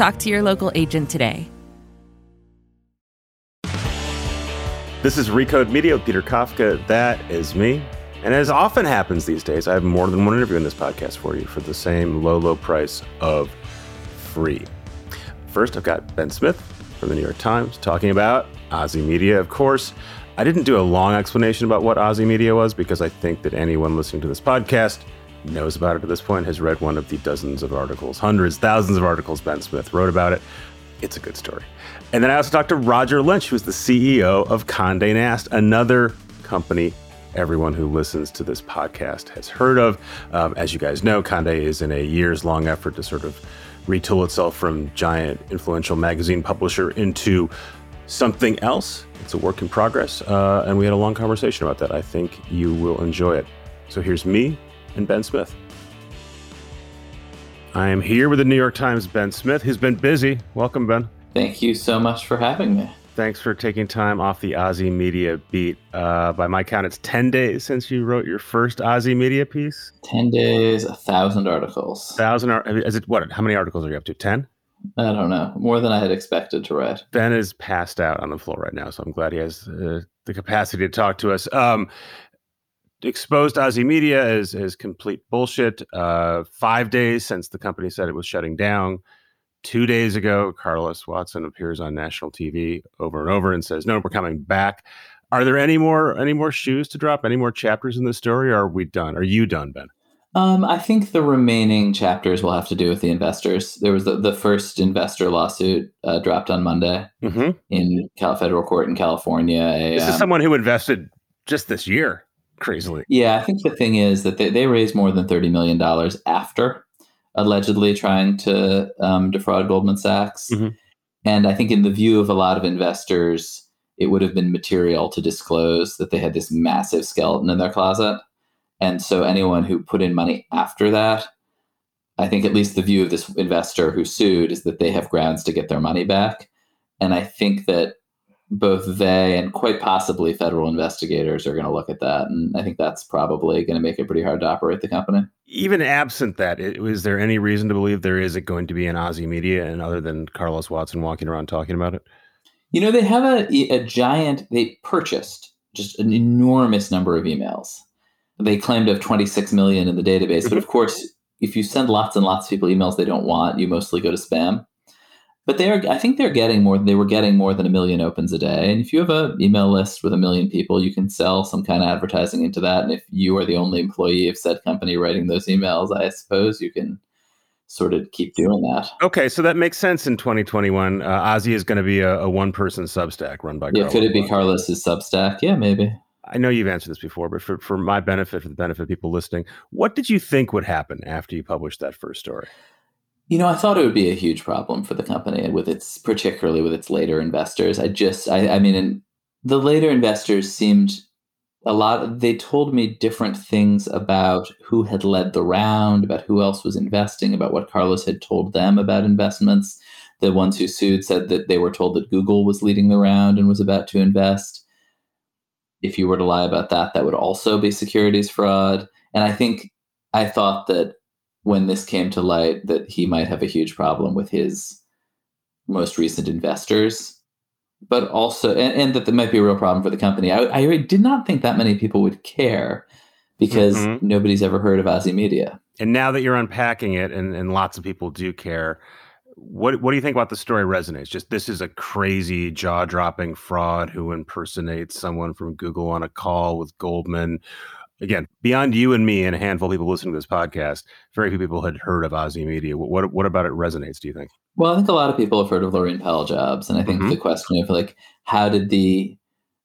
Talk to your local agent today. This is Recode Media with Peter Kafka. That is me. And as often happens these days, I have more than one interview in this podcast for you for the same low, low price of free. First, I've got Ben Smith from the New York Times talking about Ozy Media, of course. I didn't do a long explanation about what Ozy Media was because I think that anyone listening to this podcast knows about it at this point, has read one of the dozens of articles, hundreds, thousands of articles Ben Smith wrote about it. It's a good story. And then I also talked to Roger Lynch, who's the CEO of Conde Nast, another company everyone who listens to this podcast has heard of. Um, as you guys know, Conde is in a years long effort to sort of retool itself from giant influential magazine publisher into something else. It's a work in progress. Uh, and we had a long conversation about that. I think you will enjoy it. So here's me and Ben Smith. I am here with the New York Times Ben Smith, who's been busy. Welcome, Ben. Thank you so much for having me. Thanks for taking time off the Ozy Media beat. Uh, by my count, it's 10 days since you wrote your first Ozy Media piece. 10 days, a thousand articles. Thousand, is it what? How many articles are you up to? 10? I don't know. More than I had expected to write. Ben is passed out on the floor right now, so I'm glad he has uh, the capacity to talk to us. Um, exposed Ozy Media as, as complete bullshit. Uh, five days since the company said it was shutting down. Two days ago, Carlos Watson appears on national TV over and over and says, "No, we're coming back." Are there any more any more shoes to drop? Any more chapters in the story? Or are we done? Are you done, Ben? Um, I think the remaining chapters will have to do with the investors. There was the, the first investor lawsuit uh, dropped on Monday mm-hmm. in Cal federal court in California. A, this is um, someone who invested just this year, crazily. Yeah, I think the thing is that they, they raised more than $30 million after allegedly trying to um, defraud Goldman Sachs. Mm-hmm. And I think, in the view of a lot of investors, it would have been material to disclose that they had this massive skeleton in their closet. And so, anyone who put in money after that, I think at least the view of this investor who sued is that they have grounds to get their money back. And I think that both they and quite possibly federal investigators are going to look at that. And I think that's probably going to make it pretty hard to operate the company. Even absent that, is there any reason to believe there is it going to be an Ozy Media and other than Carlos Watson walking around talking about it? You know, they have a, a giant, they purchased just an enormous number of emails. They claim to have 26 million in the database. But of mm-hmm. course, if you send lots and lots of people emails they don't want, you mostly go to spam but they're i think they're getting more they were getting more than a million opens a day. And if you have an email list with a million people you can sell some kind of advertising into that. And if you are the only employee of said company writing those emails i suppose you can sort of keep doing that. Okay so that makes sense in 2021 uh, ozy is going to be a, a one person substack run by yeah Carlos. could it be carlos's substack? Yeah maybe. I know you've answered this before, but for, for my benefit, for the benefit of people listening, what did you think would happen after you published that first story? You know, I thought it would be a huge problem for the company with its, particularly with its later investors. I just, I, I mean, the later investors seemed a lot. They told me different things about who had led the round, about who else was investing, about what Carlos had told them about investments. The ones who sued said that they were told that Google was leading the round and was about to invest. If you were to lie about that, that would also be securities fraud. And I think I thought that when this came to light that he might have a huge problem with his most recent investors, but also, and, and that there might be a real problem for the company. I, I did not think that many people would care because mm-hmm. nobody's ever heard of Ozy Media. And now that you're unpacking it, and, and lots of people do care, what what do you think about the story resonates? Just this is a crazy jaw dropping fraud who impersonates someone from Google on a call with Goldman again, beyond you and me and a handful of people listening to this podcast, very few people had heard of Ozy Media. What, what about it resonates, do you think? Well, I think a lot of people have heard of Laurene Powell Jobs. And I think mm-hmm. the question of like, how did the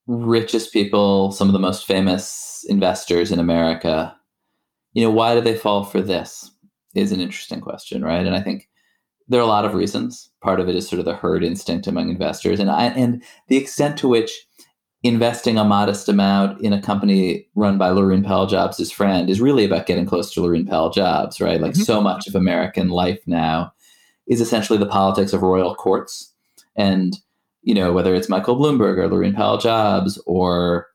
richest people, some of the most famous investors in America, you know, why did they fall for this is an interesting question, right? And I think there are a lot of reasons. Part of it is sort of the herd instinct among investors, and I, and the extent to which investing a modest amount in a company run by Laurene Powell Jobs' friend is really about getting close to Laurene Powell Jobs, right? Like mm-hmm. so much of American life now is essentially the politics of royal courts. And, you know, whether it's Michael Bloomberg or Laurene Powell Jobs or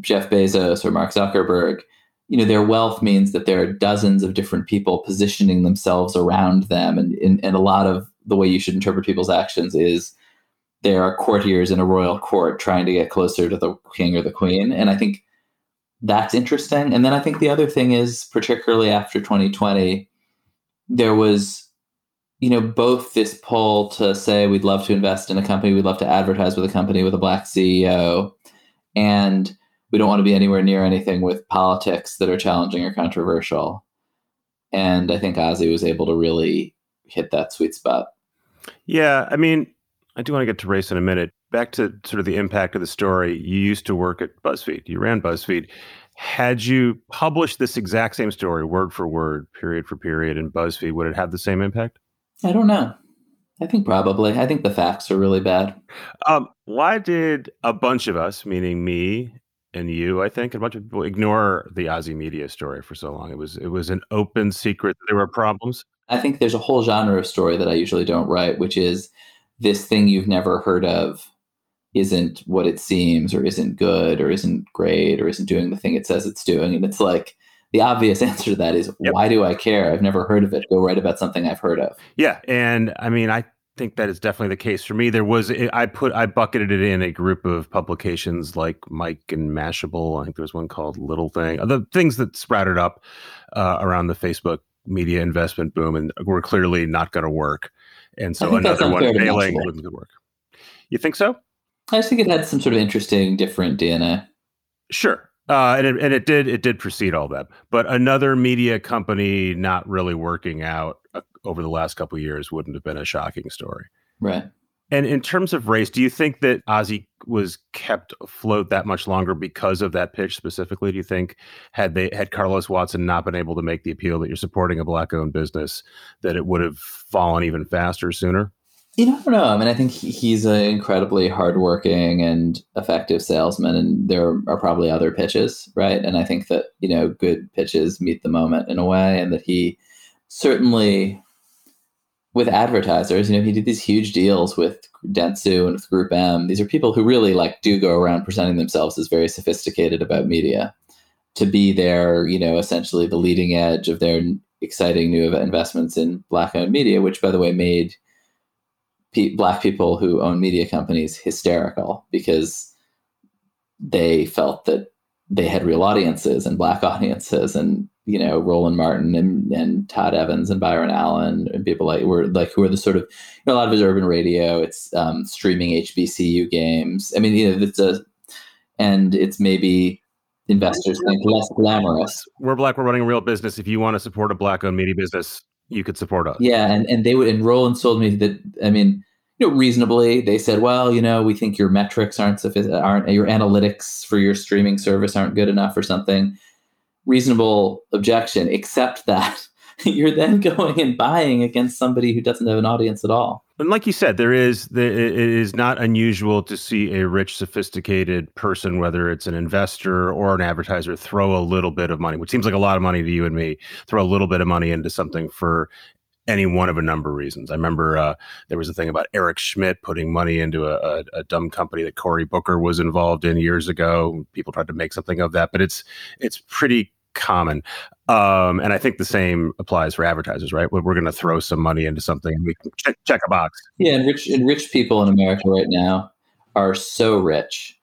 Jeff Bezos or Mark Zuckerberg, you know, their wealth means that there are dozens of different people positioning themselves around them. And, and, and a lot of the way you should interpret people's actions is there are courtiers in a royal court trying to get closer to the king or the queen. And I think that's interesting. And then I think the other thing is, particularly after 2020, there was, you know, both this pull to say we'd love to invest in a company, we'd love to advertise with a company with a black CEO, and we don't want to be anywhere near anything with politics that are challenging or controversial. And I think Ozy was able to really hit that sweet spot. Yeah, I mean, I do want to get to race in a minute. Back to sort of the impact of the story. You used to work at BuzzFeed. You ran BuzzFeed. Had you published this exact same story, word for word, period for period, in BuzzFeed, would it have the same impact? I don't know. I think probably. I think the facts are really bad. Um, why did a bunch of us, meaning me and you, I think, a bunch of people ignore the Ozy Media story for so long? It was it was an open secret that there were problems. I think there's a whole genre of story that I usually don't write, which is this thing you've never heard of isn't what it seems or isn't good or isn't great or isn't doing the thing it says it's doing. And it's like the obvious answer to that is yep. why do i care? I've never heard of it. Go write about something i've heard of. Yeah and i mean i think that is definitely the case for me. There was i put i bucketed it in a group of publications like Mic and mashable. I think there was one called little thing the things that sprouted up uh, around the facebook media investment boom and were clearly not going to work and so another one failing wouldn't work. You think so? I just think it had some sort of interesting, different DNA. Sure, uh, and it, and it did it did precede all that. But another media company not really working out uh, over the last couple years wouldn't have been a shocking story, right? And in terms of race, do you think that Ozy was kept afloat that much longer because of that pitch specifically? Do you think had they had Carlos Watson not been able to make the appeal that you're supporting a black-owned business, that it would have fallen even faster sooner? You know, I don't know. I mean, I think he's an incredibly hardworking and effective salesman, and there are probably other pitches, right? And I think that you know, good pitches meet the moment in a way, and that he certainly with advertisers, you know, he did these huge deals with Dentsu and with Group M. These are people who really like do go around presenting themselves as very sophisticated about media. To be there, you know, essentially the leading edge of their exciting new investments in black-owned media, which, by the way, made pe- black people who own media companies hysterical because they felt that they had real audiences and black audiences and you know Roland Martin and, and Todd Evans and Byron Allen and people like were like who are the sort of you know, a lot of his urban radio. It's um, streaming HBCU games. I mean, you know, it's a and it's maybe investors think less glamorous. We're black. We're running a real business. If you want to support a black-owned media business, you could support us. Yeah, and and they would enroll and Roland told me that. I mean, you know, reasonably, they said, well, you know, we think your metrics aren't sufficient, aren't your analytics for your streaming service aren't good enough or something reasonable objection, except that you're then going and buying against somebody who doesn't have an audience at all. And like you said, there is there, it is not unusual to see a rich, sophisticated person, whether it's an investor or an advertiser, throw a little bit of money, which seems like a lot of money to you and me, throw a little bit of money into something for any one of a number of reasons. I remember uh, there was a thing about Eric Schmidt putting money into a, a, a, dumb company that Cory Booker was involved in years ago. People tried to make something of that, but it's it's pretty common. Um, and I think the same applies for advertisers, right? We're, we're going to throw some money into something and we can check, check a box. Yeah, and rich and rich people in America right now are so rich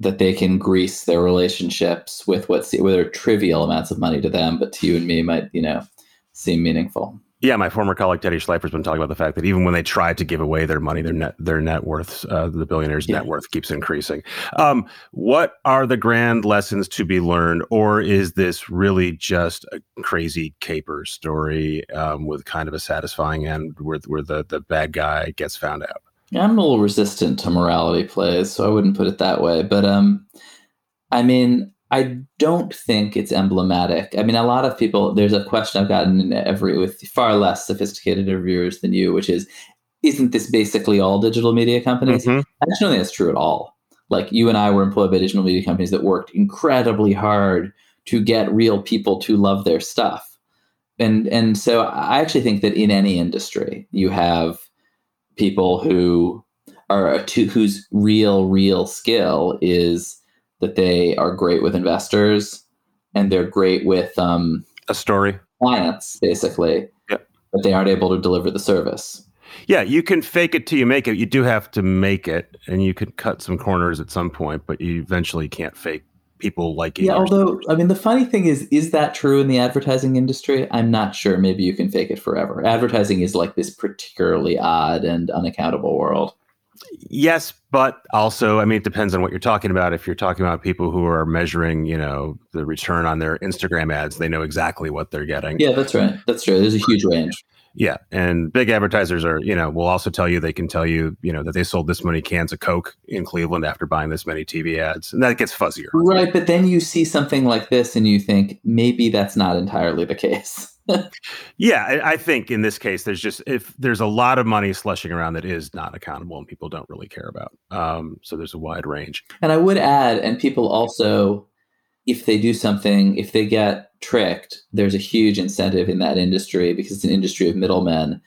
that they can grease their relationships with what's whether trivial amounts of money to them, but to you and me might you know seem meaningful. Yeah, my former colleague Teddy Schleifer's been talking about the fact that even when they try to give away their money, their net their net worth, uh, the billionaire's yeah. net worth keeps increasing. Um, what are the grand lessons to be learned, or is this really just a crazy caper story um, with kind of a satisfying end, where where the the bad guy gets found out? Yeah, I'm a little resistant to morality plays, so I wouldn't put it that way. But um, I mean, I don't think it's emblematic. I mean, a lot of people. There's a question I've gotten in every with far less sophisticated interviewers than you, which is, isn't this basically all digital media companies? Mhm. I just don't think that's true at all. Like you and I were employed by digital media companies that worked incredibly hard to get real people to love their stuff. And and so I actually think that in any industry you have people who are to, whose real real skill is that they are great with investors and they're great with um, A story. clients basically, Yep. but they aren't able to deliver the service. Yeah, you can fake it till you make it. You do have to make it, and you can cut some corners at some point, but you eventually can't fake people liking. It. Yeah, although I mean, the funny thing is, is that true in the advertising industry? I'm not sure. Maybe you can fake it forever. Advertising is like this particularly odd and unaccountable world. Yes, but also, I mean, it depends on what you're talking about. If you're talking about people who are measuring, you know, the return on their Instagram ads, they know exactly what they're getting. Yeah, that's right. That's true. There's a huge range. Yeah, and big advertisers are, you know, will also tell you they can tell you, you know, that they sold this many cans of Coke in Cleveland after buying this many TV ads, and that gets fuzzier. Right, but then you see something like this and you think maybe that's not entirely the case. Yeah, I, think in this case, there's just if there's a lot of money slushing around that is not accountable and people don't really care about. Um, so there's a wide range. And I would add, and people also, if they do something, if they get tricked, there's a huge incentive in that industry because it's an industry of middlemen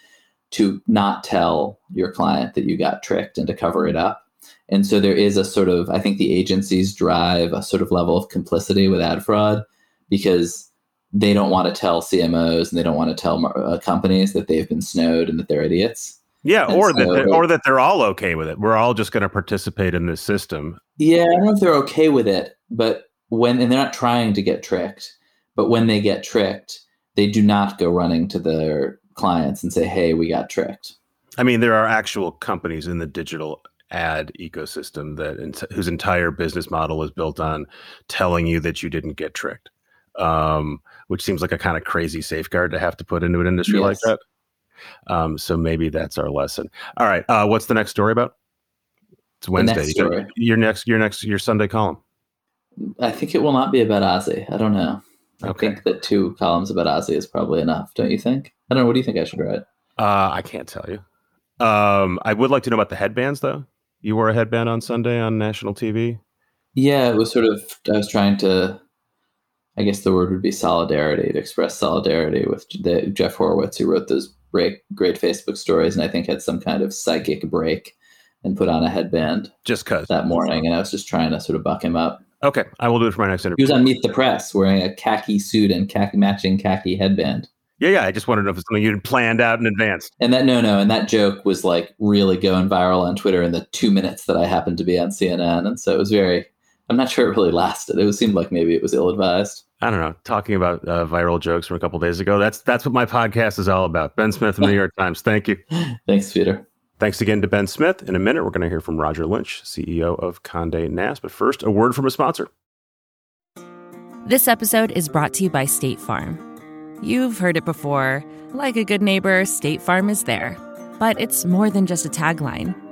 to not tell your client that you got tricked and to cover it up. And so there is a sort of, I think the agencies drive a sort of level of complicity with ad fraud because they don't want to tell CMOs and they don't want to tell uh, companies that they've been snowed and that they're idiots. Yeah, And or that so- they're, or that they're all okay with it. We're all just going to participate in this system. Yeah, I don't know if they're okay with it, but when and they're not trying to get tricked, but when they get tricked, they do not go running to their clients and say, "Hey, we got tricked." I mean, there are actual companies in the digital ad ecosystem that whose entire business model is built on telling you that you didn't get tricked, um, which seems like a kind of crazy safeguard to have to put into an industry like that. Um, so maybe that's our lesson. All right, uh, what's the next story about? It's Wednesday. next You story. Your next, your next, your Sunday column. I think it will not be about Ozy. I don't know. I Okay. think that two columns about Ozy is probably enough. Don't you think? I don't know. What do you think I should write? Uh, I can't tell you. Um, I would like to know about the headbands, though. You wore a headband on Sunday on national TV. Yeah, it was sort of. I was trying to. I guess the word would be solidarity to express solidarity with the, Jeff Horwitz, who wrote those great, great Facebook stories, and I think had some kind of psychic break and put on a headband Just cause. that morning. And I was just trying to sort of buck him up. Okay, I will do it for my next interview. He was on Meet the Press wearing a khaki suit and khaki matching khaki headband. Yeah, yeah. I just wanted to know if it's something you'd planned out in advance. And that no, no, and that joke was like really going viral on Twitter in the two minutes that I happened to be on CNN, and so it was very. I'm not sure it really lasted. It seemed like maybe it was ill advised. I don't know. Talking about uh, viral jokes from a couple days ago. That's that's what my podcast is all about. Ben Smith from the New York Times. Thank you. Thanks, Peter. Thanks again to Ben Smith. In a minute, we're going to hear from Roger Lynch, CEO of Condé Nast. But first, a word from a sponsor. This episode is brought to you by State Farm. You've heard it before. Like a good neighbor, State Farm is there. But it's more than just a tagline,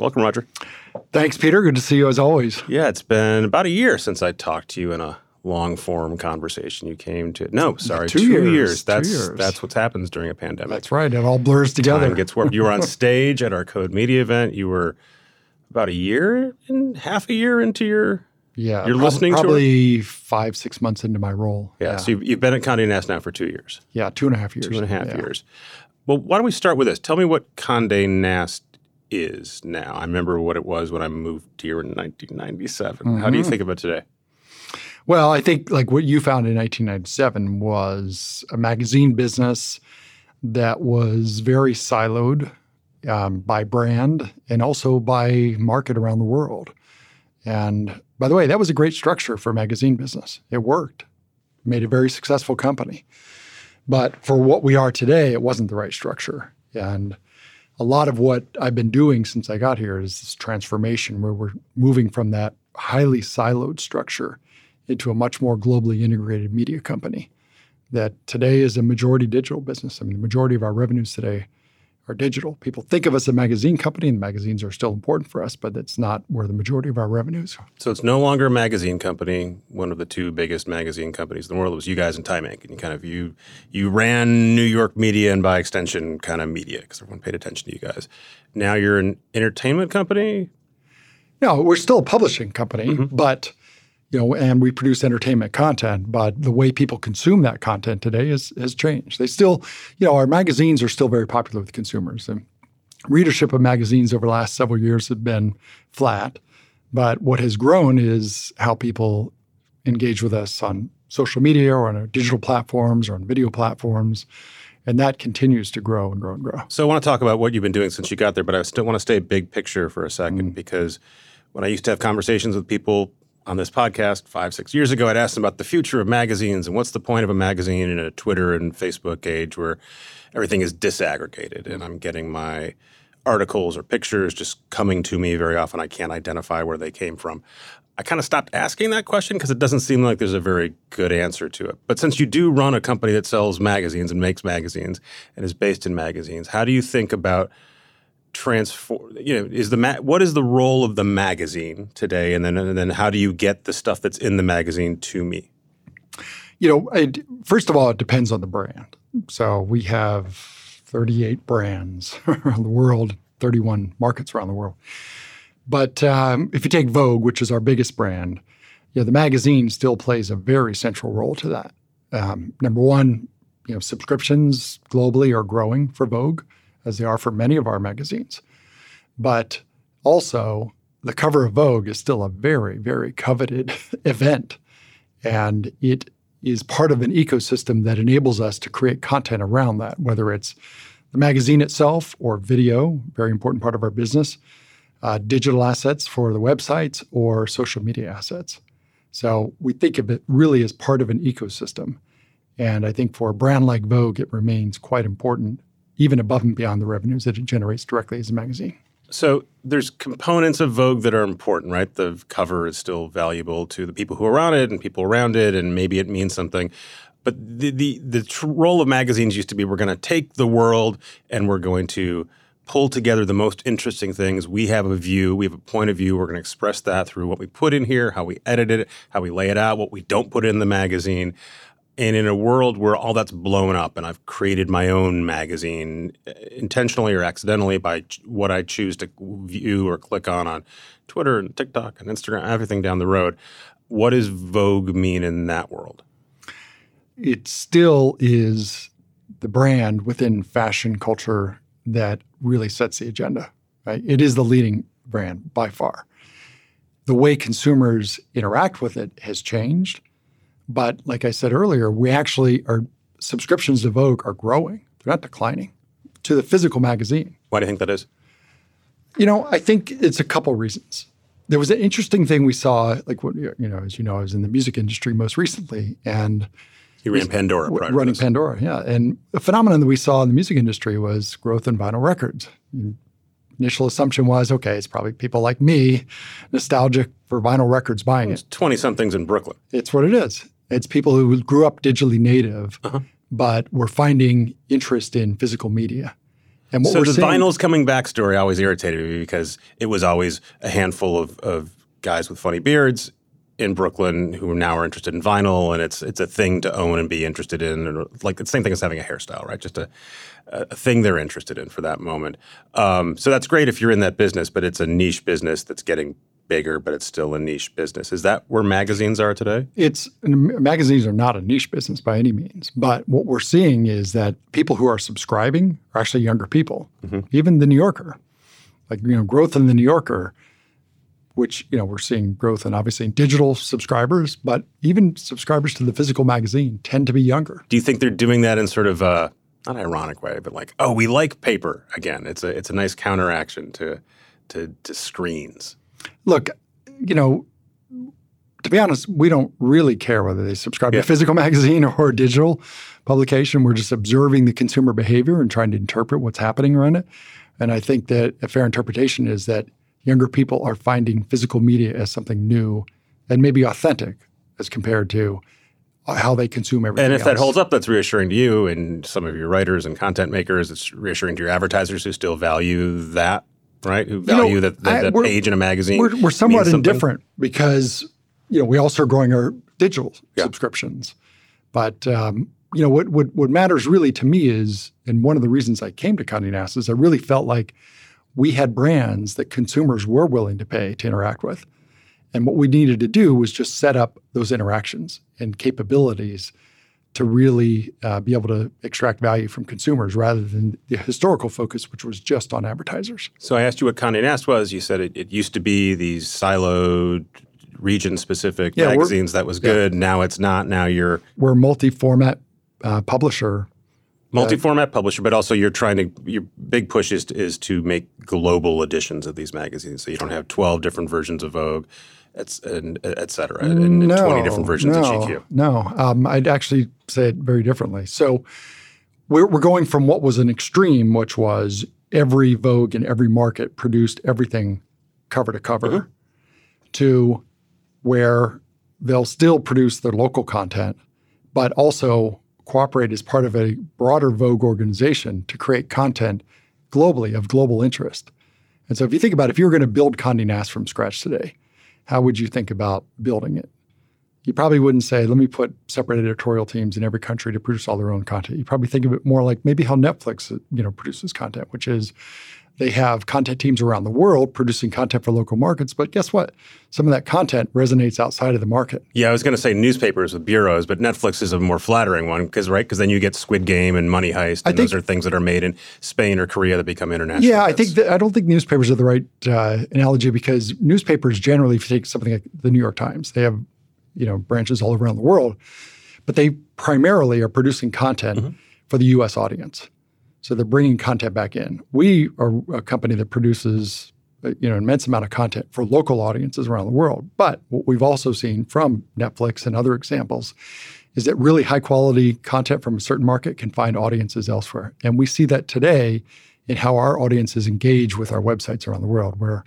Welcome, Roger. Thanks, Peter. Good to see you as always. Yeah, it's been about a year since I talked to you in a long form conversation. You came to no, sorry, Two two, years, years. two That's years. that's what happens during a pandemic. That's right. It all blurs together. Time gets warped. You were on stage at our Code Media event. You were about a year and half a year into your yeah, You're prob- listening to it? probably five, six months into my role. yeah. So you've, you've been at Condé Nast now for two years, yeah, two and a half years. two and a half Yeah. years. Well, why don't we start with this? Tell me what Condé Nast is now. I remember what it was when I moved here in 1997. How do you Mhm. think about today? Well, I think like what you found in 1997 was a magazine business that was very siloed um, by brand and also by market around the world. And by the way, that was a great structure for a magazine business. It worked. made a very successful company. But for what we are today, it wasn't the right structure. And a lot of what I've been doing since I got here is this transformation where we're moving from that highly siloed structure into a much more globally integrated media company that today is a majority digital business. I mean, the majority of our revenues today are digital. People think of us as a magazine company, and magazines are still important for us, but that's not where the majority of our revenues. Are. So it's no longer a magazine company. One of the two biggest magazine companies in the world was you guys and Time Inc. And you kind of you you ran New York media and by extension, kind of media because everyone paid attention to you guys. Now you're an entertainment company. No, we're still a publishing company, mm-hmm. but you know, and we produce entertainment content, but the way people consume that content today is, has changed. They still, you know, our magazines are still very popular with consumers. And readership of magazines over the last several years have been flat. But what has grown is how people engage with us on social media or on our digital platforms or on video platforms. And that continues to grow and grow and grow. So I want to talk about what you've been doing since you got there, but I still want to stay big picture for a 2nd mm because when I used to have conversations with people on this podcast five, six years ago, I'd asked them about the future of magazines and what's the point of a magazine in a Twitter and Facebook age where everything is disaggregated and I'm getting my articles or pictures just coming to me very often. I can't identify where they came from. I kind of stopped asking that question because it doesn't seem like there's a very good answer to it. But since you do run a company that sells magazines and makes magazines and is based in magazines, how do you think about – transform you know is the ma- what is the role of the magazine today? And then and then how do you get the stuff that's in the magazine to me? You know it, first of all it depends on the brand. So we have 38 brands around the world 31 markets around the world. But um, if you take vogue which is our biggest brand you know, the magazine still plays a very central role to that. Um, number one you know subscriptions globally are growing for vogue as they are for many of our magazines. But also, the cover of Vogue is still a very, very coveted event. And it is part of an ecosystem that enables us to create content around that, whether it's the magazine itself or video, very important part of our business, uh, digital assets for the websites, or social media assets. So we think of it really as part of an ecosystem. And I think for a brand like Vogue, it remains quite important even above and beyond the revenues that it generates directly as a magazine. So there's components of Vogue that are important, right? The cover is still valuable to the people who are on it and people around it, and maybe it means something. But the the the tr- role of magazines used to be we're going to take the world and we're going to pull together the most interesting things. We have a view, we have a point of view. We're going to express that through what we put in here, how we edit it, how we lay it out, what we don't put in the magazine. And in a world where all that's blown up, and I've created my own magazine uh, intentionally or accidentally by what I choose to view or click on on Twitter and TikTok and Instagram, everything down the road, what does Vogue mean in that world? It still is the brand within fashion culture that really sets the agenda. Right? It is the leading brand by far. The way consumers interact with it has changed but like I said earlier, we actually are subscriptions to Vogue are growing. They're not declining to the physical magazine. Why do you think that is? You know, I think it's a couple reasons. There was an interesting thing we saw, like you know, as you know, I was in the music industry most recently, and you ran Pandora, w- running Pandora, yeah. And the phenomenon that we saw in the music industry was growth in vinyl records. And initial assumption was, okay, it's probably people like me, nostalgic for vinyl records buying it. Twenty somethings in Brooklyn. It's what it is. It's people who grew up digitally native, uh-huh. but were finding interest in physical media. And what so the seeing, vinyl's coming back story always irritated me because it was always a handful of, of guys with funny beards in Brooklyn who now are interested in vinyl, and it's it's a thing to own and be interested in, and like the same thing as having a hairstyle, right? Just a a thing they're interested in for that moment. Um, so that's great if you're in that business, but it's a niche business that's getting bigger, but it's still a niche business. Is that where magazines are today? It's magazines are not a niche business by any means, but what we're seeing is that people who are subscribing are actually younger people. Mm-hmm. Even the New Yorker, like you know, growth in the New Yorker, which you know we're seeing growth in obviously in digital subscribers, but even subscribers to the physical magazine tend to be younger. Do you think they're doing that in sort of a not ironic way, but like, oh, we like paper again? It's a it's a nice counteraction to to, to screens. Look, you know, to be honest, we don't really care whether they subscribe Yeah. to a physical magazine or a digital publication. We're just observing the consumer behavior and trying to interpret what's happening around it. And I think that a fair interpretation is that younger people are finding physical media as something new and maybe authentic as compared to uh, how they consume everything. And if that holds up, that's reassuring to you and some of your writers and content makers. It's reassuring to your advertisers who still value that, right? Who know, value that, that, I- page in a magazine. we're, we're somewhat indifferent because you know we also are growing our digital Yeah. subscriptions but um, you know what, what what matters really to me is and one of the reasons i came to Condé Nast is i really felt like we had brands that consumers were willing to pay to interact with and what we needed to do was just set up those interactions and capabilities to really uh, be able to extract value from consumers rather than the historical focus which was just on advertisers So I asked you what Condé Nast was. You said it, it used to be these siloed, region-specific Yeah, magazines. That was good. Now it's not. Now you're we're a multi-format uh, publisher multi-format publisher, but also you're trying to. Your big push is to, is to make global editions of these magazines, so you don't have twelve different versions of Vogue, et, and et cetera, and, and twenty different versions no, of GQ. No, um, I'd actually say it very differently. So we're, we're going from what was an extreme, which was every Vogue in every market produced everything cover to cover, Mm-hmm. to where they'll still produce their local content, but also cooperate as part of a broader Vogue organization to create content globally of global interest. And so if you think about it, if you were going to build Condé Nast from scratch today, how would you think about building it? You probably wouldn't say, let me put separate editorial teams in every country to produce all their own content. You probably think of it more like maybe how Netflix you know, produces content, which is they have content teams around the world producing content for local markets. But guess what? Some of that content resonates outside of the market. Yeah, I was going to say newspapers with bureaus, but Netflix is a more flattering one because right because then you get Squid Game and Money Heist, and think- those are things that are made in Spain or Korea that become international. Yeah, I think that, I don't think newspapers are the right uh, analogy because newspapers generally, if you take something like the New York Times, they have you know branches all around the world, but they primarily are producing content for the U.S. audience. So they're bringing content back in. We are a company that produces uh, you know an immense amount of content for local audiences around the world. But what we've also seen from Netflix and other examples is that really high quality content from a certain market can find audiences elsewhere. And we see that today in how our audiences engage with our websites around the world, where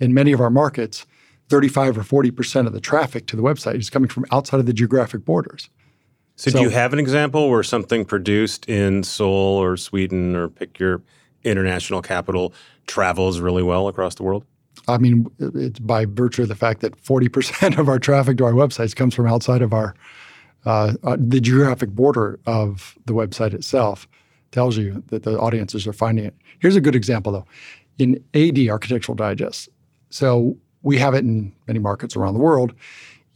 in many of our markets, 35 or 40% of the traffic to the website is coming from outside of the geographic borders. So, do you have an example where something produced in Seoul or Sweden or pick your international capital travels really well across the world? I mean, it's by virtue of the fact that 40% of our traffic to our websites comes from outside of our uh, uh, the geographic border of the website itself tells you that the audiences are finding it. Here's a good example, though. In AD, Architectural Digest, so we have it in many markets around the world.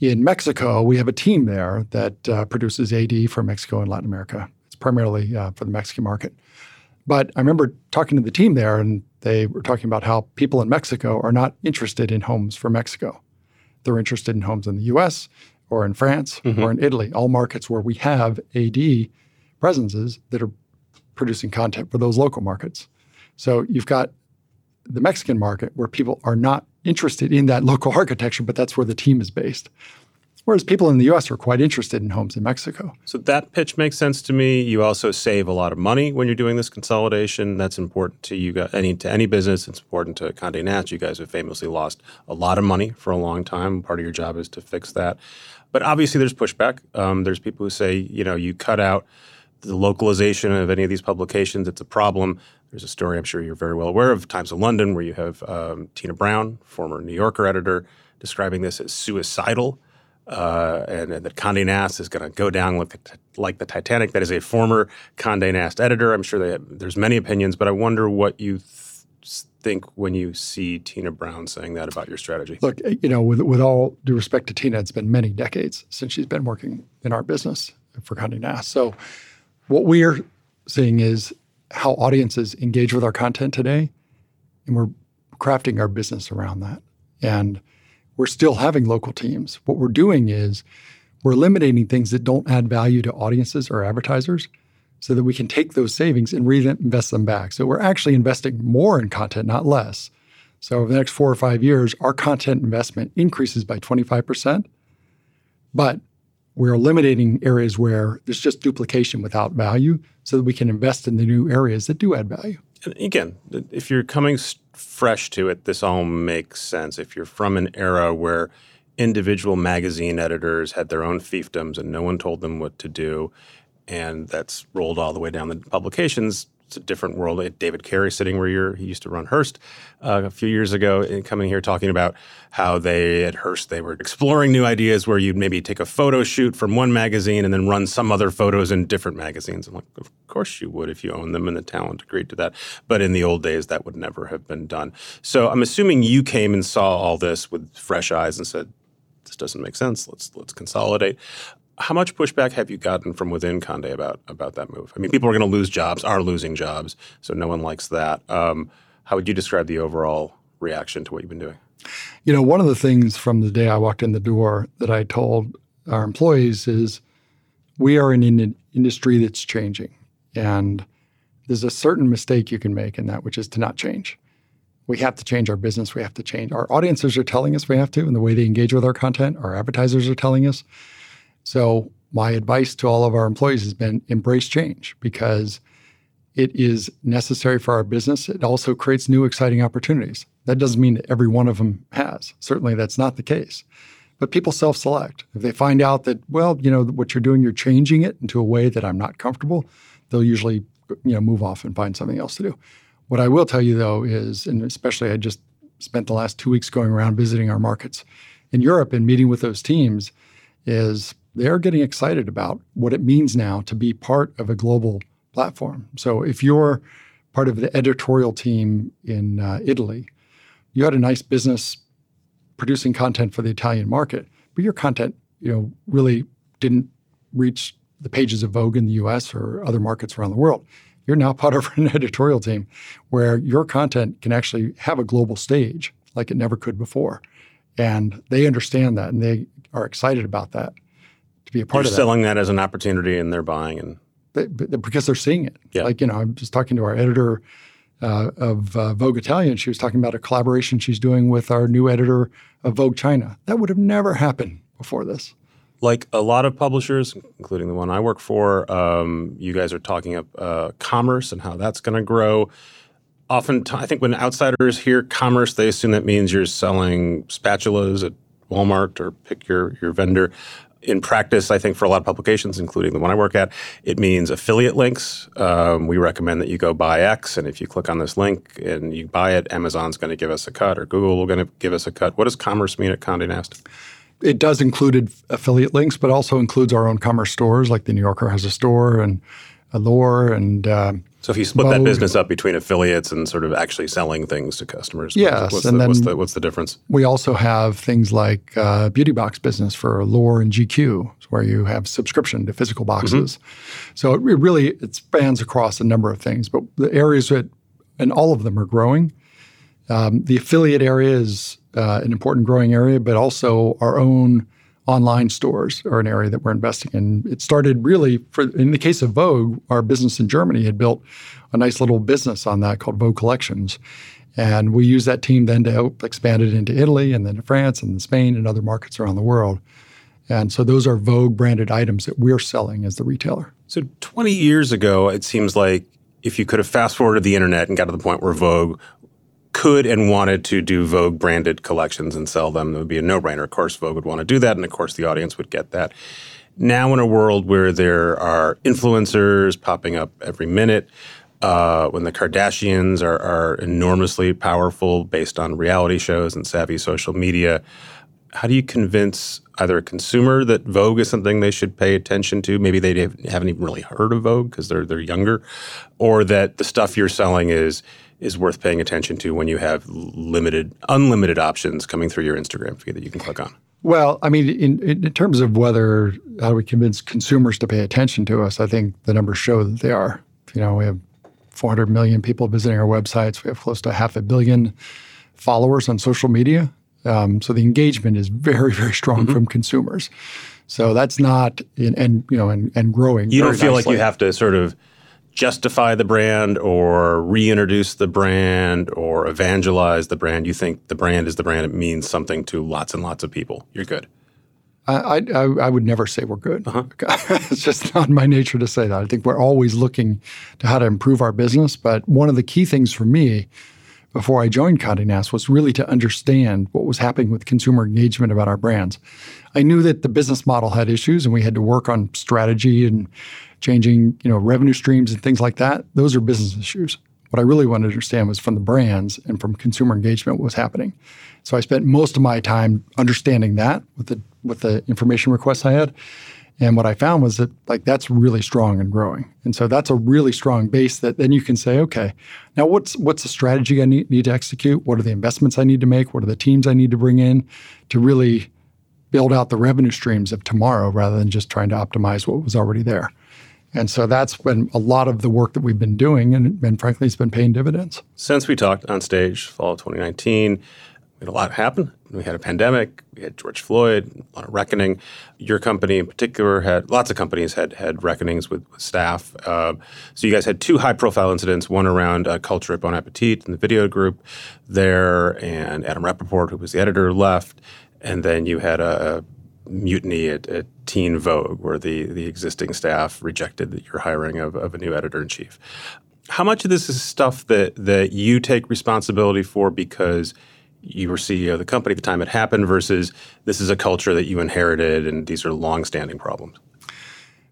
In Mexico, we have a team there that uh, produces AD for Mexico and Latin America. It's primarily uh, for the Mexican market. But I remember talking to the team there, and they were talking about how people in Mexico are not interested in homes for Mexico. They're interested in homes in the US or in France or in Italy, all markets where we have AD presences that are producing content for those local markets. So you've got the Mexican market where people are not interested in that local architecture, but that's where the team is based. Whereas people in the US are quite interested in homes in Mexico. So that pitch makes sense to me. You also save a lot of money when you're doing this consolidation. That's important to you guys, any to any business. It's important to Condé Nast. You guys have famously lost a lot of money for a long time. Part of your job is to fix that. But obviously, there's pushback. Um, there's people who say, you know, you cut out the localization of any of these publications. It's a problem. There's a story I'm sure you're very well aware of, Times of London, where you have um, Tina Brown, former New Yorker editor, describing this as suicidal uh, and, and that Condé Nast is going to go down like the, like the Titanic. That is a former Condé Nast editor. I'm sure have, there's many opinions, but I wonder what you th- think when you see Tina Brown saying that about your strategy. Look, you know, with, with all due respect to Tina, it's been many decades since she's been working in our business for Condé Nast. So what we're seeing is how audiences engage with our content today, and we're crafting our business around that. And we're still having local teams. What we're doing is we're eliminating things that don't add value to audiences or advertisers so that we can take those savings and reinvest them back. So we're actually investing more in content, not less. So over the next four or five years, our content investment increases by 25%, But we're eliminating areas where there's just duplication without value so that we can invest in the new areas that do add value. And again, if you're coming fresh to it, this all makes sense. If you're from an era where individual magazine editors had their own fiefdoms and no one told them what to do, and that's rolled all the way down the publications, it's a different world. David Carey sitting where you're, he used to run Hearst uh, a few years ago, and coming here talking about how they at Hearst they were exploring new ideas where you'd maybe take a photo shoot from one magazine and then run some other photos in different magazines. I'm like, of course you would if you own them and the talent agreed to that. But in the old days, that would never have been done. So I'm assuming you came and saw all this with fresh eyes and said, this doesn't make sense. Let's let's consolidate how much pushback have you gotten from within Conde about about that move? I mean, people are going to lose jobs, are losing jobs, so no one likes that. Um, how would you describe the overall reaction to what you've been doing? You know, one of the things from the day I walked in the door that I told our employees is we are in an industry that's changing, and there's a certain mistake you can make in that, which is to not change. We have to change our business. We have to change. Our audiences are telling us we have to, and the way they engage with our content. Our advertisers are telling us. So, my advice to all of our employees has been embrace change because it is necessary for our business. It also creates new, exciting opportunities. That doesn't mean that every one of them has. Certainly, that's not the case. But people self select. If they find out that, well, you know, what you're doing, you're changing it into a way that I'm not comfortable, they'll usually, you know, move off and find something else to do. What I will tell you, though, is, and especially I just spent the last two weeks going around visiting our markets in Europe and meeting with those teams, is they're getting excited about what it means now to be part of a global platform. So if you're part of the editorial team in uh, Italy, you had a nice business producing content for the Italian market, but your content, you know, really didn't reach the pages of Vogue in the US or other markets around the world. You're now part of an editorial team where your content can actually have a global stage like it never could before. And they understand that and they are excited about that to be a part You're of that. selling that as an opportunity and they're buying and because they're seeing it. Yeah. Like, you know, I'm just talking to our editor uh, of uh, Vogue Italia, and she was talking about a collaboration she's doing with our new editor of Vogue China. That would have never happened before this. Like a lot of publishers, including the one I work for, um, you guys are talking up uh, commerce and how that's going to grow. Often, I think when outsiders hear commerce, they assume that means you're selling spatulas at Walmart or pick your your vendor in practice, I think for a lot of publications, including the one I work at, it means affiliate links. Um, we recommend that you go buy X, and if you click on this link and you buy it, Amazon's going to give us a cut, or Google will going to give us a cut. What does commerce mean at Condé Nast? It does include affiliate links, but also includes our own commerce stores, like the New Yorker has a store, and Allure, and uh, so if you split that business up between affiliates and sort of actually selling things to customers, yes, what's, and the, then what's, the, what's the difference? We also have things like uh, beauty box business for Allure and GQ, where you have subscription to physical boxes. Mm-hmm. So it really it spans across a number of things, but the areas that and all of them are growing. Um, the affiliate area is uh, an important growing area, but also our own online stores are an area that we're investing in. It started really for in the case of Vogue, our business in Germany had built a nice little business on that called Vogue Collections. And we use that team then to expand it into Italy and then to France and Spain and other markets around the world. And so those are Vogue branded items that we're selling as the retailer. So 20 years ago, it seems like if you could have fast forwarded the internet and got to the point where Vogue could and wanted to do Vogue branded collections and sell them, it would be a no brainer. Of course, Vogue would want to do that, and of course, the audience would get that. Now, in a world where there are influencers popping up every minute, uh, when the Kardashians are, are enormously powerful based on reality shows and savvy social media, how do you convince either a consumer that Vogue is something they should pay attention to? Maybe they haven't even really heard of Vogue because they're they're younger, or that the stuff you're selling is is worth paying attention to when you have limited, unlimited options coming through your Instagram feed that you can click on? Well, I mean, in, in terms of whether how do we convince consumers to pay attention to us, I think the numbers show that they are. You know, we have 400 million people visiting our websites. We have close to half a billion followers on social media. Um, so the engagement is very, very strong mm-hmm. from consumers. So that's not in, and you know and, and growing. You don't feel nicely. like you have to sort of justify the brand or reintroduce the brand or evangelize the brand. You think the brand is the brand. It means something to lots and lots of people. You're good. I, I, I would never say we're good. Uh-huh. it's just not my nature to say that. I think we're always looking to how to improve our business. But one of the key things for me before I joined Condé Nast was really to understand what was happening with consumer engagement about our brands. I knew that the business model had issues and we had to work on strategy and changing, you know, revenue streams and things like that. Those are business issues. What I really wanted to understand was from the brands and from consumer engagement what was happening. So I spent most of my time understanding that with the with the information requests I had. And what I found was that like that's really strong and growing. And so that's a really strong base that then you can say, okay, now what's what's the strategy I need, need to execute? What are the investments I need to make? What are the teams I need to bring in to really build out the revenue streams of tomorrow rather than just trying to optimize what was already there. And so that's been a lot of the work that we've been doing, and, and frankly, it's been paying dividends. Since we talked on stage, fall of 2019, we had a lot happen. We had a pandemic, we had George Floyd, a lot of reckoning. Your company in particular had lots of companies had had reckonings with, with staff. Uh, so you guys had two high profile incidents, one around uh, culture at Bon Appetit in the video group there, and Adam Rapoport, who was the editor, left. And then you had a mutiny at, at, Teen Vogue, where the, the existing staff rejected your hiring of, of a new editor in chief. How much of this is stuff that, that you take responsibility for because you were CEO of the company at the time it happened versus this is a culture that you inherited and these are long-standing problems?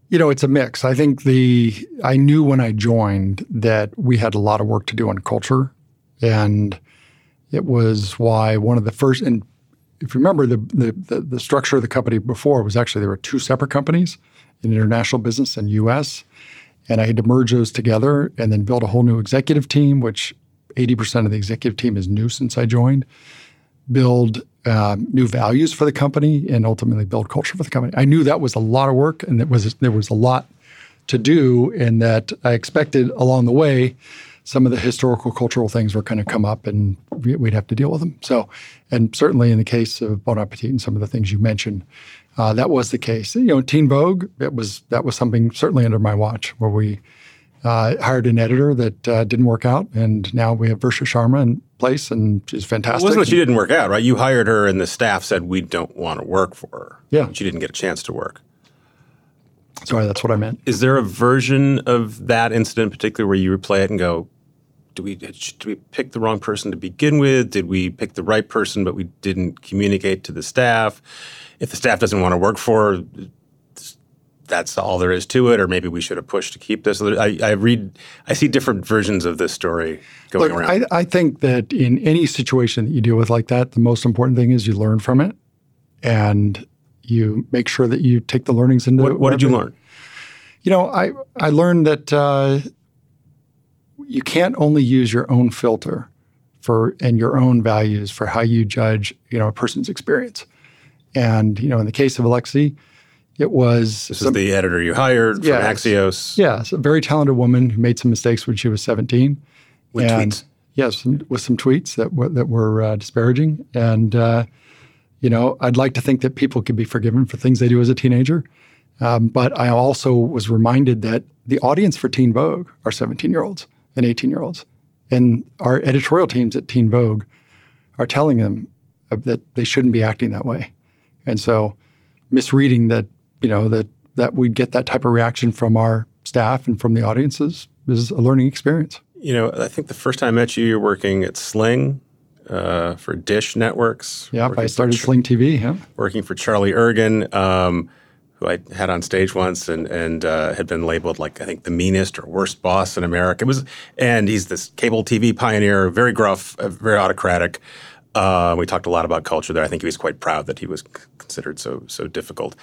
You know, it's a mix. I think the I knew when I joined that we had a lot of work to do on culture. And it was why one of the first and if you remember, the, the, the, structure of the company before was actually there were two separate companies, an international business and U.S. And I had to merge those together and then build a whole new executive team, which 80% of the executive team is new since I joined. Build uh, new values for the company and ultimately build culture for the company. I knew that was a lot of work and that was there was a lot to do, and that I expected along the way some of the historical cultural things were going to come up and we'd have to deal with them. So, and certainly in the case of Bon Appetit and some of the things you mentioned, uh, that was the case. You know, Teen Vogue, it was that was something certainly under my watch where we uh, hired an editor that uh, didn't work out, and now we have Versha Sharma in place, and she's fantastic. It wasn't that she didn't work out, right? You hired her, and the staff said we don't want to work for her. Yeah, she didn't get a chance to work. Sorry, that's what I meant. Is there a version of that incident in particular where you replay it and go, do we did we pick the wrong person to begin with? Did we pick the right person but we didn't communicate to the staff? If the staff doesn't want to work for, that's all there is to it, or maybe we should have pushed to keep this. I, I read, I see different versions of this story going Look, around. I, I think that in any situation that you deal with like that, the most important thing is you learn from it, and you make sure that you take the learnings into. What, what did you learn? You know, I I learned that uh, you can't only use your own filter for and your own values for how you judge, you know, a person's experience. And you know, in the case of Alexi, it was this some, is the editor you hired from Axios. Yeah, a very talented woman who made some mistakes when she was seventeen. With and, tweets. Yes, with some tweets that were that were uh, disparaging, and uh, you know, I'd like to think that people could be forgiven for things they do as a teenager. Um, but I also was reminded that the audience for Teen Vogue are 17 and 18 year olds. And our editorial teams at Teen Vogue are telling them that they shouldn't be acting that way. And so misreading that, you know, that that we'd get that type of reaction from our staff and from the audiences is a learning experience. You know, I think the first time I met you, you're working at Sling uh, for Dish Networks. Yeah, I started Sling TV. Yeah, working for Charlie Ergen. Um, who I had on stage once and and uh, had been labeled like I think the meanest or worst boss in America. It was, and he's this cable TV pioneer, very gruff, uh, very autocratic. Uh, we talked a lot about culture there. I think he was quite proud that he was considered so so difficult,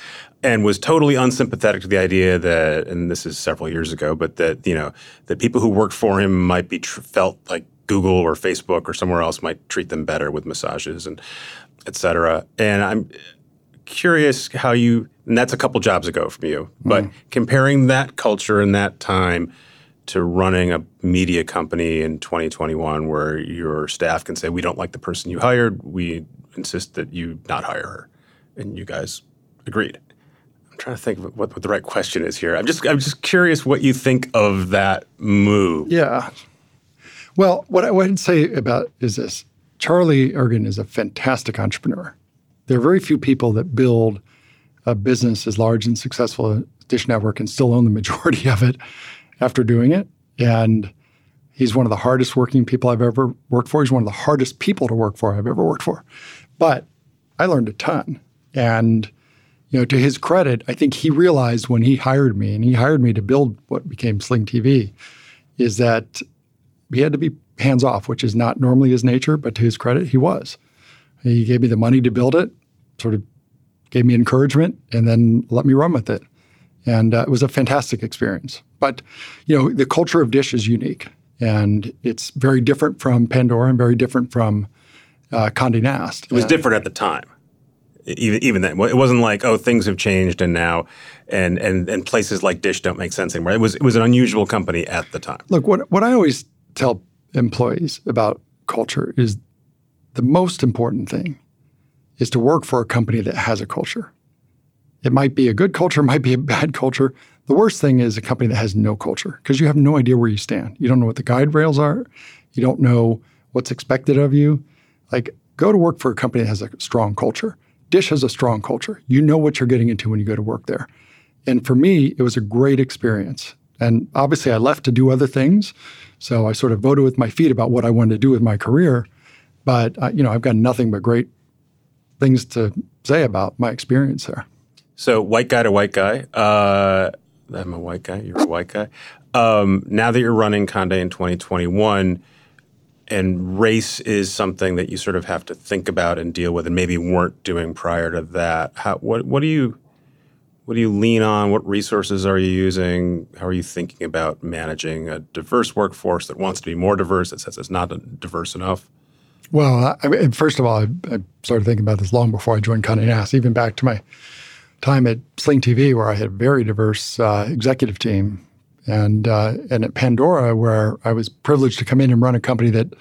and was totally unsympathetic to the idea that, and this is several years ago, but that you know that people who worked for him might be tr- felt like Google or Facebook or somewhere else might treat them better with massages and et cetera. And I'm curious how you, and that's a couple jobs ago from you, but mm. comparing that culture in that time to running a media company in 2021 where your staff can say, we don't like the person you hired, we insist that you not hire her. And you guys agreed. I'm trying to think of what, what the right question is here. I'm just I'm just curious what you think of that move. Yeah. Well, what I would say about is this: Charlie Ergen is a fantastic entrepreneur there are very few people that build a business as large and successful as Dish Network and still own the majority of it after doing it. And he's one of the hardest working people I've ever worked for. He's one of the hardest people to work for I've ever worked for. But I learned a ton. And you know, to his credit, I think he realized when he hired me, and he hired me to build what became Sling TV, is that he had to be hands off, which is not normally his nature, but to his credit, he was. He gave me the money to build it, sort of gave me encouragement, and then let me run with it. And uh, it was a fantastic experience. But, you know, the culture of Dish is unique, and it's very different from Pandora and very different from uh, Condé Nast. It was different at the time. Even even then, it wasn't like oh things have changed and now, and and and places like Dish don't make sense anymore. It was it was an unusual company at the time. Look, what what I always tell employees about culture is the most important thing is to work for a company that has a culture. It might be a good culture, might be a bad culture. The worst thing is a company that has no culture because you have no idea where you stand. You don't know what the guide rails are. You don't know what's expected of you. Like, go to work for a company that has a strong culture. Dish has a strong culture. You know what you're getting into when you go to work there. And for me, it was a great experience. And obviously, I left to do other things. So I sort of voted with my feet about what I wanted to do with my career. But, uh, you know, I've got nothing but great things to say about my experience there. So, white guy to white guy. Uh, I'm a white guy. You're a white guy. Um, now that you're running Condé in 2021, and race is something that you sort of have to think about and deal with, and maybe weren't doing prior to that. How, what what do you what do you lean on? What resources are you using? How are you thinking about managing a diverse workforce that wants to be more diverse that says it's not diverse enough? Well, I mean, first of all, I, I, started thinking about this long before I joined Condé Nast, even back to my time at Sling TV, where I had a very diverse uh, executive team and uh, and at Pandora, where I was privileged to come in and run a company that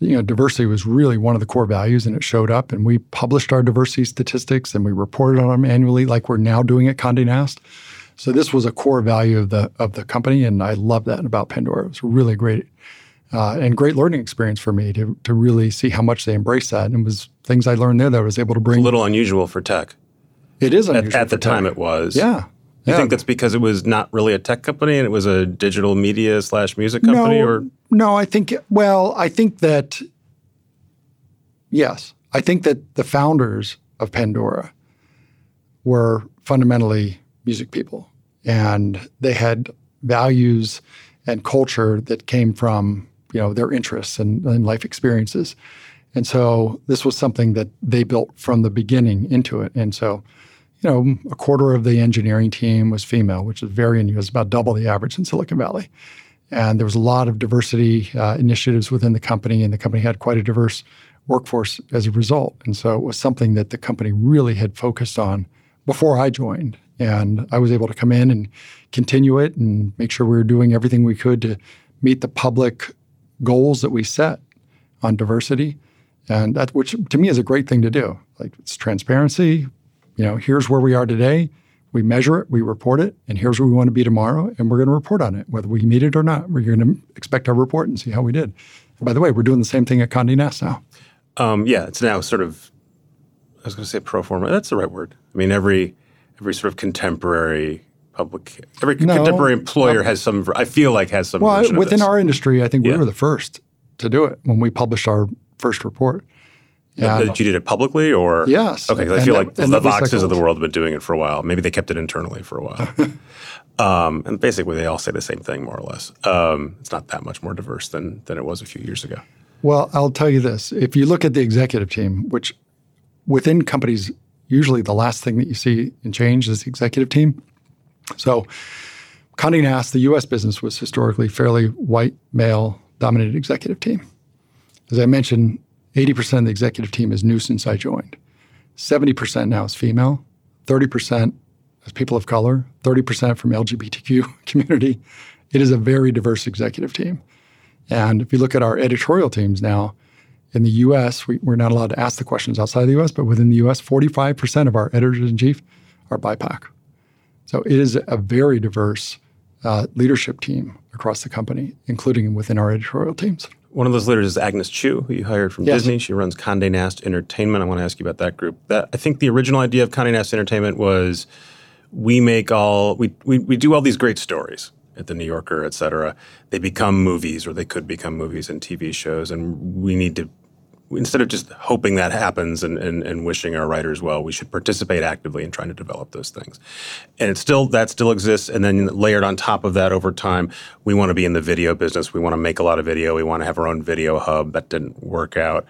you know diversity was really one of the core values, and it showed up. And we published our diversity statistics, and we reported on them annually, like we're now doing at Condé Nast. So this was a core value of the of the company, and I love that about Pandora. It was really great. Uh, and great learning experience for me to, to really see how much they embrace that. And it was things I learned there that I was able to bring. It's a little unusual for tech. It is unusual. At, at the tech. time, it was. Yeah. You yeah. think that's because it was not really a tech company and it was a digital media slash music company, no, or no? I think well, I think that yes, I think that the founders of Pandora were fundamentally music people, and they had values and culture that came from you know their interests and, and life experiences, and so this was something that they built from the beginning into it, and so you know, a quarter of the engineering team was female, which is very unusual. It's about double the average in Silicon Valley. And there was a lot of diversity uh, initiatives within the company, and the company had quite a diverse workforce as a result. And so it was something that the company really had focused on before I joined. And I was able to come in and continue it and make sure we were doing everything we could to meet the public goals that we set on diversity. And that, which to me is a great thing to do. Like it's transparency, you know, here's where we are today. We measure it, we report it, and here's where we want to be tomorrow, and we're going to report on it, whether we meet it or not. We're going to expect our report and see how we did. And by the way, we're doing the same thing at Condé Nast now. Um, yeah, it's now sort of. I was going to say pro forma. That's the right word. I mean, every every sort of contemporary public, every no, contemporary employer well, has some. I feel like has some. Well, within our industry, I think yeah. we were the first to do it when we published our first report. Yeah, that you did it publicly, or yes. Okay, I feel like the Voxes of the world have been doing it for a while. Maybe they kept it internally for a while. um, and basically, they all say the same thing, more or less. Um, it's not that much more diverse than than it was a few years ago. Well, I'll tell you this: if you look at the executive team, which within companies, usually the last thing that you see in change is the executive team. So, Condé Nast, the U.S. business was historically fairly white, male-dominated executive team. As I mentioned, 80% of the executive team is new since I joined. 70% now is female, 30% is people of color, 30% from LGBTQ community. It is a very diverse executive team. And if you look at our editorial teams now, in the US, we, are not allowed to ask the questions outside the US, but within the US, 45% of our editors in chief are BIPOC. So it is a very diverse uh, leadership team across the company, including within our editorial teams. One of those leaders is Agnes Chu, who you hired from Yes. Disney. She runs Condé Nast Entertainment. I want to ask you about that group. That I think the original idea of Condé Nast Entertainment was we make all we, we we do all these great stories at the New Yorker, et cetera. They become movies, or they could become movies and TV shows, and we need to instead of just hoping that happens and, and, and wishing our writers well, we should participate actively in trying to develop those things. And it still that still exists. And then layered on top of that over time, we want to be in the video business. We want to make a lot of video. We want to have our own video hub. That didn't work out.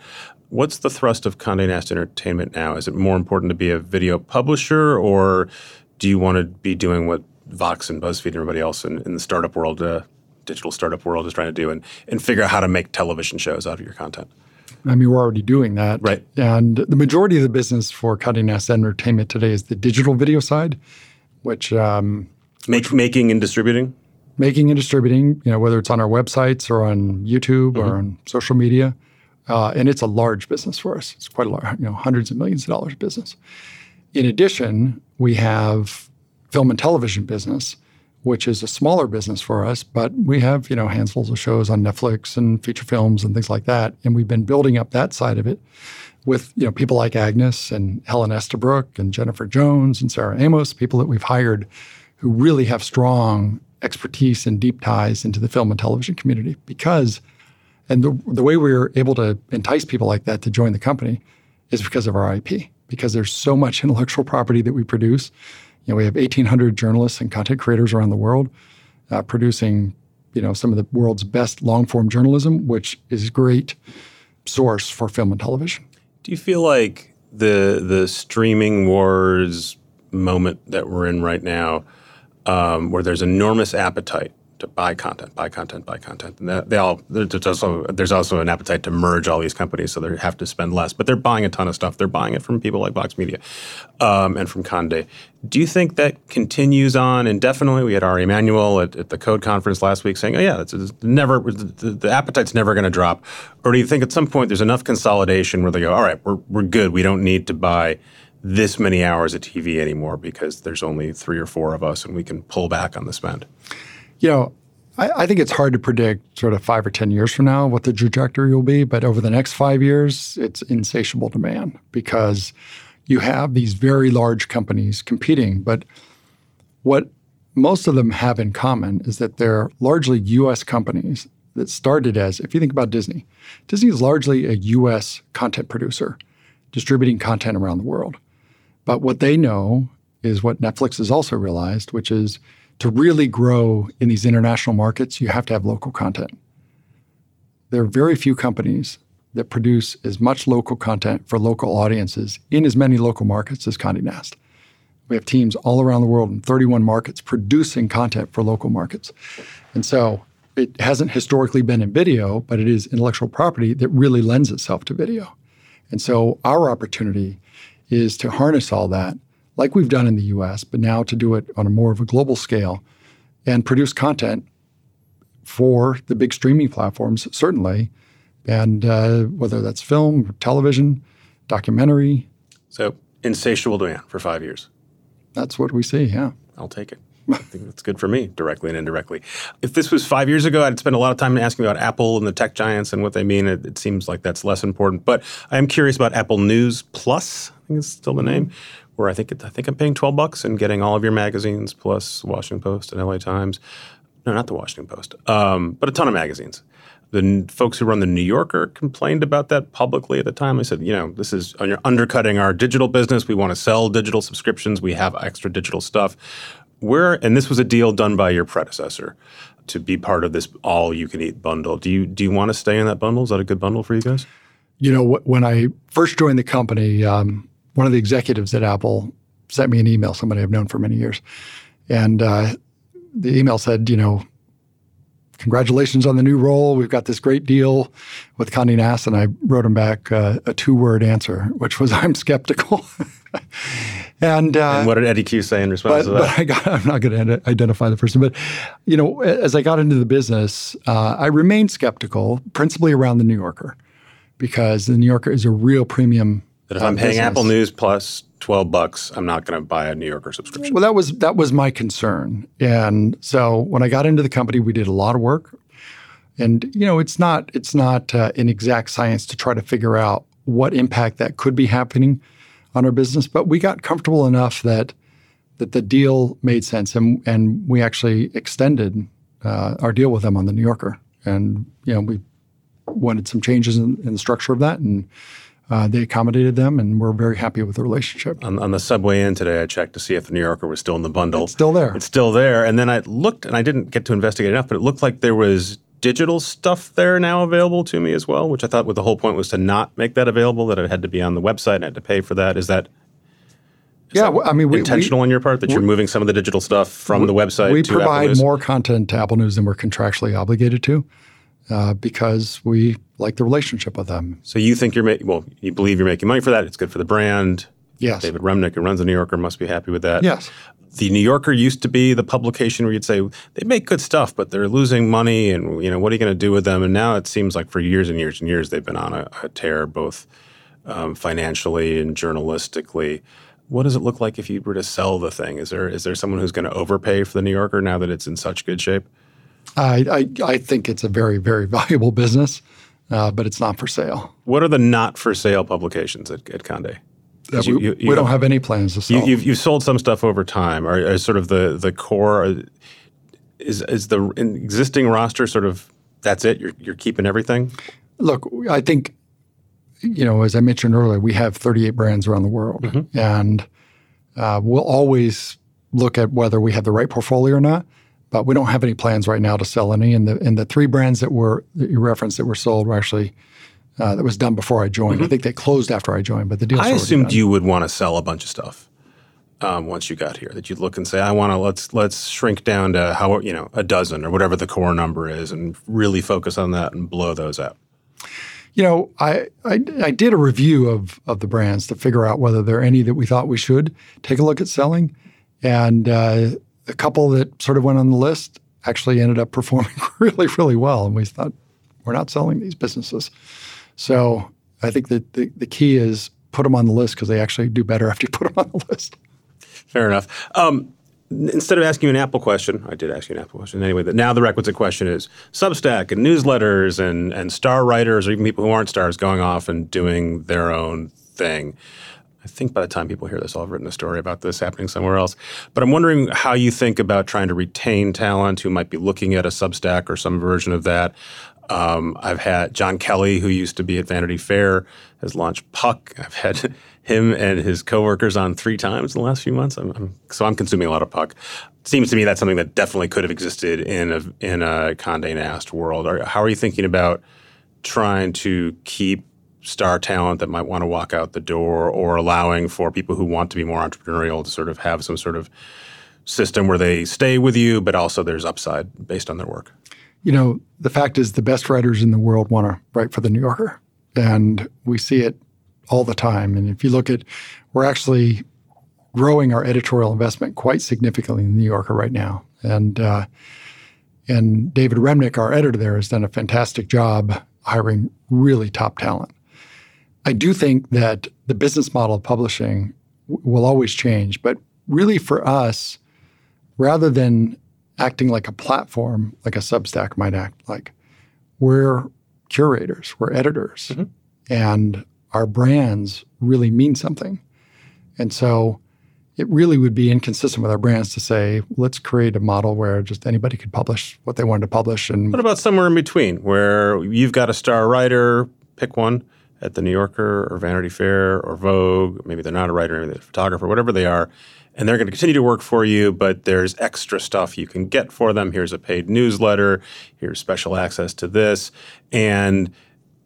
What's the thrust of Condé Nast Entertainment now? Is it more important to be a video publisher, or do you want to be doing what Vox and BuzzFeed and everybody else in, in the startup world, uh, digital startup world, is trying to do, and, and figure out how to make television shows out of your content? I mean, we're already doing that. Right. And the majority of the business for Condé Nast Entertainment today is the digital video side, which um, Make, making and distributing. making and distributing, you know, whether it's on our websites or on YouTube or on social media. Uh, and it's a large business for us. It's quite a large, you know, hundreds of millions of dollars business. In addition, we have film and television business, which is a smaller business for us, but we have, you know, handfuls of shows on Netflix and feature films and things like that. And we've been building up that side of it with, you know, people like Agnes and Helen Estabrook and Jennifer Jones and Sarah Amos, people that we've hired who really have strong expertise and deep ties into the film and television community because and the, the way we were able to entice people like that to join the company is because of our IP, because there's so much intellectual property that we produce. You know, we have 1,800 journalists and content creators around the world uh, producing, you know, some of the world's best long-form journalism, which is a great source for film and television. Do you feel like the the streaming wars moment that we're in right now, um, where there's enormous appetite to buy content, buy content, buy content, and they all there's also there's also an appetite to merge all these companies, so they have to spend less, but they're buying a ton of stuff. They're buying it from people like Vox Media um, and from Conde. Do you think that continues on indefinitely? We had Ari Emanuel at, at the Code Conference last week saying, "Oh yeah, it's, it's never the, the appetite's never going to drop," or do you think at some point there's enough consolidation where they go, "All right, we're we're good. We don't need to buy." This many hours of TV anymore because there's only three or four of us and we can pull back on the spend. You know, I, I think it's hard to predict sort of five or 10 years from now what the trajectory will be. But over the next five years, it's insatiable demand because you have these very large companies competing. But what most of them have in common is that they're largely US companies that started as, if you think about Disney, Disney is largely a US content producer distributing content around the world. But what they know is what Netflix has also realized, which is to really grow in these international markets, you have to have local content. There are very few companies that produce as much local content for local audiences in as many local markets as Condé Nast. We have teams all around the world in 31 markets producing content for local markets. And so it hasn't historically been in video, but it is intellectual property that really lends itself to video. And so our opportunity is to harness all that, like we've done in the US, but now to do it on a more of a global scale and produce content for the big streaming platforms, certainly, and uh, whether that's film, television, documentary, So insatiable demand for five years. that's what we see. Yeah. I'll take it. I think that's good for me, directly and indirectly. If this was five years ago, I'd spend a lot of time asking about Apple and the tech giants and what they mean. It, it seems like that's less important. But I am curious about Apple News Plus. I think it's still the name. Where I think I think I'm paying twelve bucks and getting all of your magazines plus Washington Post and LA Times. No, not the Washington Post, um, but a ton of magazines. The n- folks who run the New Yorker complained about that publicly at the time. They said, you know, this is you're undercutting our digital business. We want to sell digital subscriptions. We have extra digital stuff. Where and this was a deal done by your predecessor to be part of this all you can eat bundle. Do you do you want to stay in that bundle? Is that a good bundle for you guys? You know, when I first joined the company, um, one of the executives at Apple sent me an email, somebody I've known for many years. And uh, the email said, you know, congratulations on the new role. We've got this great deal with Condé Nast. And I wrote him back uh, a two word answer, which was, I'm skeptical. and, uh, And what did Eddy Cue say in response but, to that? but I got, I'm not going to identify the person. But, you know, as I got into the business, uh, I remained skeptical, principally around the New Yorker, because the New Yorker is a real premium. That if I'm paying business. Apple News plus twelve bucks, I'm not going to buy a New Yorker subscription. Well, that was that was my concern, and so when I got into the company, we did a lot of work. And you know, it's not it's not uh, an exact science to try to figure out what impact that could be happening on our business, but we got comfortable enough that that the deal made sense, and and we actually extended uh, our deal with them on the New Yorker, and you know we wanted some changes in, in the structure of that, and uh, they accommodated them, and we're very happy with the relationship. On, on, the subway in today, I checked to see if the New Yorker was still in the bundle. It's still there. It's still there, and then I looked, and I didn't get to investigate enough, but it looked like there was digital stuff there now available to me as well, which I thought the whole point was to not make that available, that it had to be on the website and I had to pay for that. Is that is yeah, I mean, we, intentional we, on your part that you're moving some of the digital stuff from the website. We provide more content to Apple News than we're contractually obligated to, uh, because we like the relationship with them. So you think you're making well, you believe you're making money for that. It's good for the brand. Yes. David Remnick, who runs the New Yorker, must be happy with that. Yes the New Yorker used to be the publication where you'd say they make good stuff, but they're losing money, and you know what are you going to do with them? And now it seems like for years and years and years they've been on a, a tear, both um, financially and journalistically. What does it look like if you were to sell the thing? Is there is there someone who's going to overpay for the New Yorker now that it's in such good shape? I I, I think it's a very very valuable business, uh, but it's not for sale. What are the not for sale publications at, at Conde? we, you, you, we don't have any plans to sell. You, have you've sold some stuff over time. Are, are sort of the the core is is the existing roster sort of that's it? You're you're keeping everything. Look, I think you know, as I mentioned earlier, we have 38 brands around the world, mm-hmm. and uh, we'll always look at whether we have the right portfolio or not. But we don't have any plans right now to sell any. And the and the three brands that were that you referenced that were sold were actually uh, that was done before I joined. Mm-hmm. I think they closed after I joined, but the deal. I assumed done. you would want to sell a bunch of stuff um, once you got here. That you'd look and say, "I want to let's let's shrink down to how you know a dozen or whatever the core number is, and really focus on that and blow those out." You know, I, I, I did a review of of the brands to figure out whether there are any that we thought we should take a look at selling, and uh, a couple that sort of went on the list actually ended up performing really really well, and we thought we're not selling these businesses. So I think that the, the key is put them on the list because they actually do better after you put them on the list. Fair enough. Um, instead of asking you an Apple question, I did ask you an Apple question anyway. That now the requisite question is Substack and newsletters and and star writers or even people who aren't stars going off and doing their own thing. I think by the time people hear this, I'll have written a story about this happening somewhere else. But I'm wondering how you think about trying to retain talent who might be looking at a Substack or some version of that. Um, I've had Jon Kelly, who used to be at Vanity Fair, has launched Puck. I've had him and his coworkers on three times in the last few months. I'm, I'm, so I'm consuming a lot of Puck. Seems to me that's something that definitely could have existed in a in a Condé Nast world. Are, how are you thinking about trying to keep star talent that might want to walk out the door, or allowing for people who want to be more entrepreneurial to sort of have some sort of system where they stay with you, but also there's upside based on their work? you know, the fact is the best writers in the world want to write for the New Yorker. And we see it all the time. And if you look at, we're actually growing our editorial investment quite significantly in the New Yorker right now. And uh, and David Remnick, our editor there, has done a fantastic job hiring really top talent. I do think that the business model of publishing w- will always change, but really for us, rather than acting like a platform, like a Substack might act like. We're curators, we're editors, mm-hmm. and our brands really mean something. And so it really would be inconsistent with our brands to say, let's create a model where just anybody could publish what they wanted to publish. And what about somewhere in between where you've got a star writer, pick one at the New Yorker or Vanity Fair or Vogue, maybe they're not a writer, maybe they're a photographer, whatever they are, and they're going to continue to work for you, but there's extra stuff you can get for them. Here's a paid newsletter, here's special access to this. And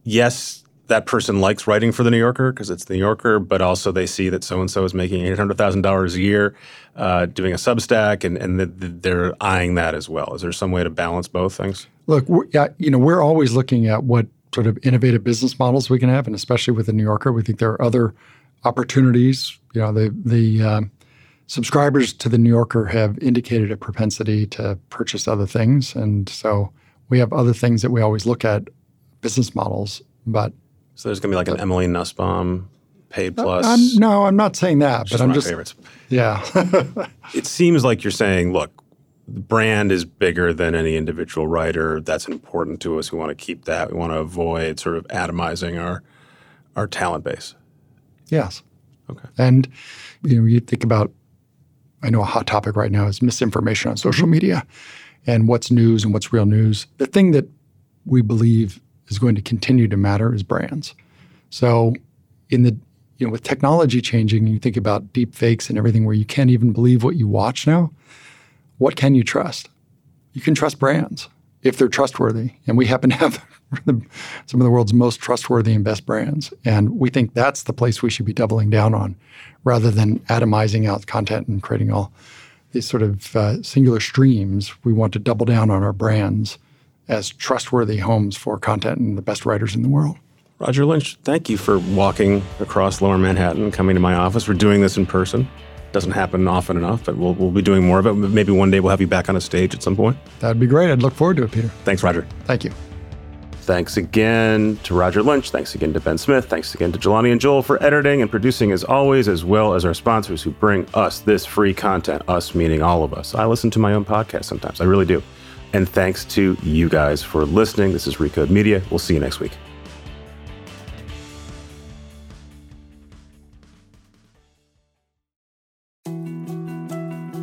yes, that person likes writing for the New Yorker because it's the New Yorker, but also they see that so and so is making eight hundred thousand dollars a year uh, doing a Substack, and and the, the, they're eyeing that as well. Is there some way to balance both things? Look, yeah, you know, we're always looking at what sort of innovative business models we can have, and especially with the New Yorker, we think there are other opportunities. You know, the the um, subscribers to the New Yorker have indicated a propensity to purchase other things. And so we have other things that we always look at, business models. But so there's going to be like an Emily Nussbaum paid uh, plus. I'm, no, I'm not saying that, but I'm just favorites. Yeah. it seems like you're saying, look, the brand is bigger than any individual writer. That's important to us. We want to keep that. We want to avoid sort of atomizing our our talent base. Yes. Okay. And you know, you think about I know a hot topic right now is misinformation on social media and what's news and what's real news. The thing that we believe is going to continue to matter is brands. So in the you know with technology changing, you think about deep fakes and everything where you can't even believe what you watch now. What can you trust? You can trust brands if they're trustworthy. And we happen to have some of the world's most trustworthy and best brands. And we think that's the place we should be doubling down on rather than atomizing out content and creating all these sort of uh, singular streams. We want to double down on our brands as trustworthy homes for content and the best writers in the world. Roger Lynch, thank you for walking across lower Manhattan, coming to my office. We're doing this in person. Doesn't happen often enough, but we'll, we'll be doing more of it. Maybe one day we'll have you back on a stage at some point. That'd be great. I'd look forward to it, Peter. Thanks, Roger. Thank you. Thanks again to Roger Lynch. Thanks again to Ben Smith. Thanks again to Jelani and Joel for editing and producing as always, as well as our sponsors who bring us this free content, us meaning all of us. I listen to my own podcast sometimes. I really do. And thanks to you guys for listening. This is Recode Media. We'll see you next week.